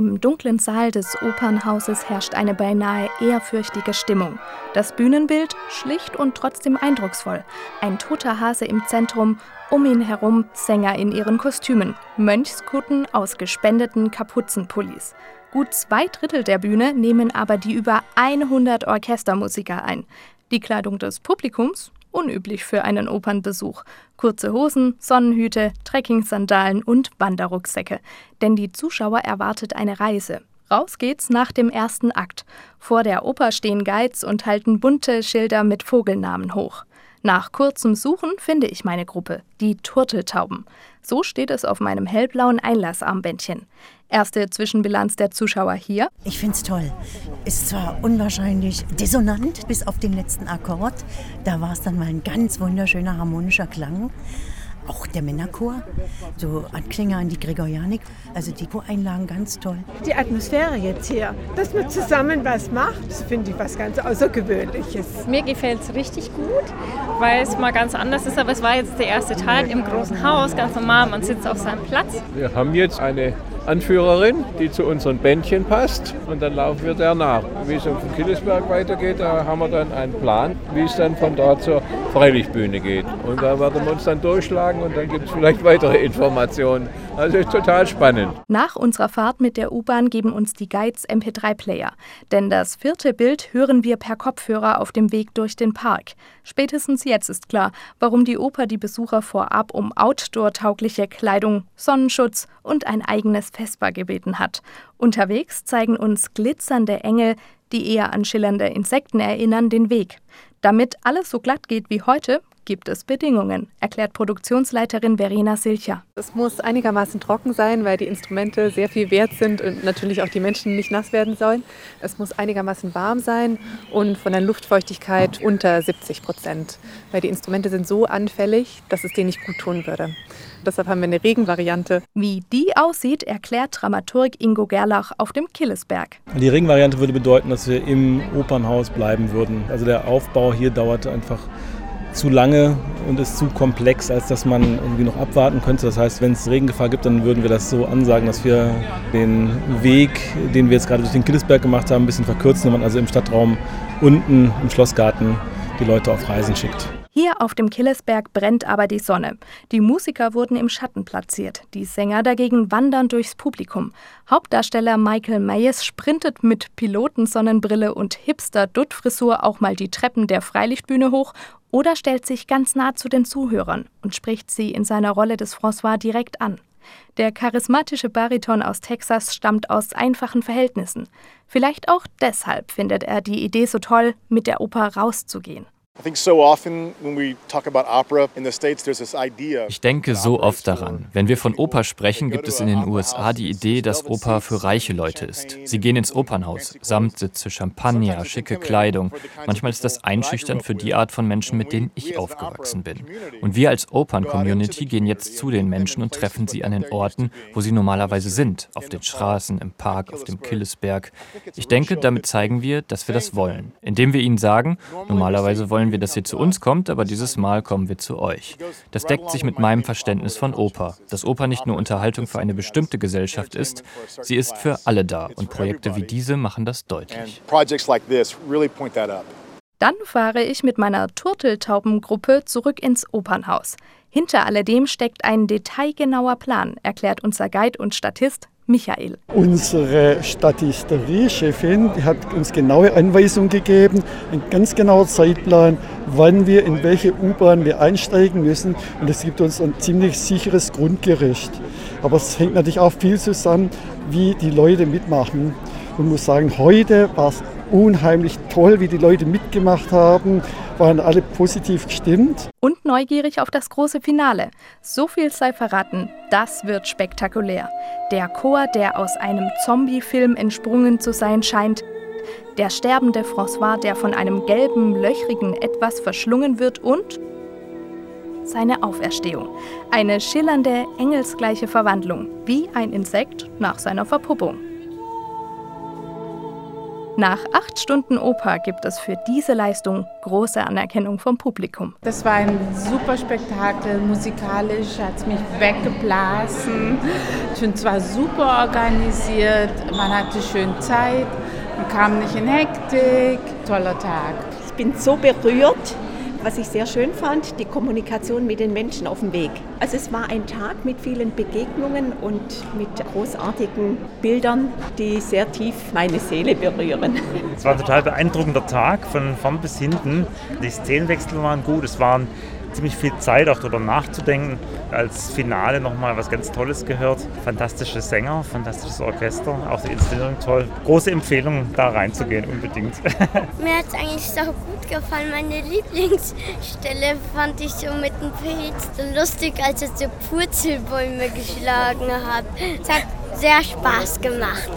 dunklen Saal des Opernhauses herrscht eine beinahe ehrfürchtige Stimmung. Das Bühnenbild schlicht und trotzdem eindrucksvoll. Ein toter Hase im Zentrum, um ihn herum Sänger in ihren Kostümen, Mönchskutten aus gespendeten Kapuzenpullis. Gut zwei Drittel der Bühne nehmen aber die über 100 Orchestermusiker ein. Die Kleidung des Publikums unüblich für einen Opernbesuch. Kurze Hosen, Sonnenhüte, Trekking-Sandalen und Wanderrucksäcke. Denn die Zuschauer erwartet eine Reise. Raus geht's nach dem ersten Akt. Vor der Oper stehen Guides und halten bunte Schilder mit Vogelnamen hoch. Nach kurzem Suchen finde ich meine Gruppe, die Turteltauben. So steht es auf meinem hellblauen Einlassarmbändchen. Erste Zwischenbilanz der Zuschauer hier. Ich finde es toll. Ist zwar unwahrscheinlich dissonant bis auf den letzten Akkord. Da war es dann mal ein ganz wunderschöner harmonischer Klang auch der Männerchor, so Anklänge an die Gregorianik. Also die Voreinlagen ganz toll. Die Atmosphäre jetzt hier, dass man zusammen was macht, finde ich was ganz Außergewöhnliches. Mir gefällt es richtig gut, weil es mal ganz anders ist. Aber es war jetzt der erste Tag im großen Haus, ganz normal, man sitzt auf seinem Platz. Wir haben jetzt eine Anführerin, die zu unseren Bändchen passt und dann laufen wir der nach. Wie es auf dem Killesberg weitergeht, da haben wir dann einen Plan, wie es dann von dort zur Freilichtbühne geht. Und da werden wir uns dann durchschlagen und dann gibt es vielleicht weitere Informationen. Also ist total spannend. Nach unserer Fahrt mit der U-Bahn geben uns die Guides MP3-Player. Denn das vierte Bild hören wir per Kopfhörer auf dem Weg durch den Park. Spätestens jetzt ist klar, warum die Oper die Besucher vorab um outdoor-taugliche Kleidung, Sonnenschutz und ein eigenes Vespa gebeten hat. Unterwegs zeigen uns glitzernde Engel, die eher an schillernde Insekten erinnern, den Weg. Damit alles so glatt geht wie heute, gibt es Bedingungen, erklärt Produktionsleiterin Verena Silcher. Es muss einigermaßen trocken sein, weil die Instrumente sehr viel wert sind und natürlich auch die Menschen nicht nass werden sollen. Es muss einigermaßen warm sein und von der Luftfeuchtigkeit unter 70 Prozent, weil die Instrumente sind so anfällig, dass es denen nicht gut tun würde. Deshalb haben wir eine Regenvariante. Wie die aussieht, erklärt Dramaturg Ingo Gerlach auf dem Killesberg. Die Regenvariante würde bedeuten, dass wir im Opernhaus bleiben würden. Also der Aufbau hier dauert einfach zu lange und ist zu komplex, als dass man irgendwie noch abwarten könnte. Das heißt, wenn es Regengefahr gibt, dann würden wir das so ansagen, dass wir den Weg, den wir jetzt gerade durch den Killesberg gemacht haben, ein bisschen verkürzen, wenn man also im Stadtraum unten im Schlossgarten die Leute auf Reisen schickt. Hier auf dem Killesberg brennt aber die Sonne. Die Musiker wurden im Schatten platziert, die Sänger dagegen wandern durchs Publikum. Hauptdarsteller Michael Myers sprintet mit Pilotensonnenbrille und Hipster-Dutt-Frisur auch mal die Treppen der Freilichtbühne hoch oder stellt sich ganz nah zu den Zuhörern und spricht sie in seiner Rolle des François direkt an. Der charismatische Bariton aus Texas stammt aus einfachen Verhältnissen. Vielleicht auch deshalb findet er die Idee so toll, mit der Oper rauszugehen. Ich denke so oft daran. Wenn wir von Oper sprechen, gibt es in den USA die Idee, dass Oper für reiche Leute ist. Sie gehen ins Opernhaus, Samtsitze, Champagner, schicke Kleidung. Manchmal ist das einschüchternd für die Art von Menschen, mit denen ich aufgewachsen bin. Und wir als Opern-Community gehen jetzt zu den Menschen und treffen sie an den Orten, wo sie normalerweise sind. Auf den Straßen, im Park, auf dem Killesberg. Ich denke, damit zeigen wir, dass wir das wollen. Indem wir ihnen sagen, normalerweise wollen wollen wir, dass ihr zu uns kommt, aber dieses Mal kommen wir zu euch. Das deckt sich mit meinem Verständnis von Oper. Dass Oper nicht nur Unterhaltung für eine bestimmte Gesellschaft ist, sie ist für alle da und Projekte wie diese machen das deutlich. Dann fahre ich mit meiner Turteltaubengruppe zurück ins Opernhaus. Hinter alledem steckt ein detailgenauer Plan, erklärt unser Guide und Statist Michael. Unsere Statisterie-Chefin hat uns genaue Anweisungen gegeben, ein ganz genauer Zeitplan, wann wir in welche U-Bahn wir einsteigen müssen. Und es gibt uns ein ziemlich sicheres Grundgericht. Aber es hängt natürlich auch viel zusammen, wie die Leute mitmachen. Und muss sagen, heute war es unheimlich toll, wie die Leute mitgemacht haben, waren alle positiv gestimmt. Und neugierig auf das große Finale. So viel sei verraten, das wird spektakulär. Der Chor, der aus einem Zombie-Film entsprungen zu sein scheint, der sterbende François, der von einem gelben, löchrigen Etwas verschlungen wird und seine Auferstehung. Eine schillernde, engelsgleiche Verwandlung, wie ein Insekt nach seiner Verpuppung. Nach acht Stunden Oper gibt es für diese Leistung große Anerkennung vom Publikum. Das war ein super Spektakel. Musikalisch hat es mich weggeblasen. Ich finde es war super organisiert. Man hatte schön Zeit. Man kam nicht in Hektik. Toller Tag. Ich bin so berührt was ich sehr schön fand, die Kommunikation mit den Menschen auf dem Weg. Also es war ein Tag mit vielen Begegnungen und mit großartigen Bildern, die sehr tief meine Seele berühren. Es war ein total beeindruckender Tag von vorn bis hinten. Die Szenenwechsel waren gut, es waren ziemlich viel Zeit auch darüber nachzudenken. Als Finale nochmal was ganz Tolles gehört. Fantastische Sänger, fantastisches Orchester, auch die Inszenierung toll. Große Empfehlung, da reinzugehen, unbedingt. Mir hat es eigentlich so gut gefallen. Meine Lieblingsstelle fand ich so mit dem Pilz so lustig, als er so Purzelbäume geschlagen hat. Es hat sehr Spaß gemacht.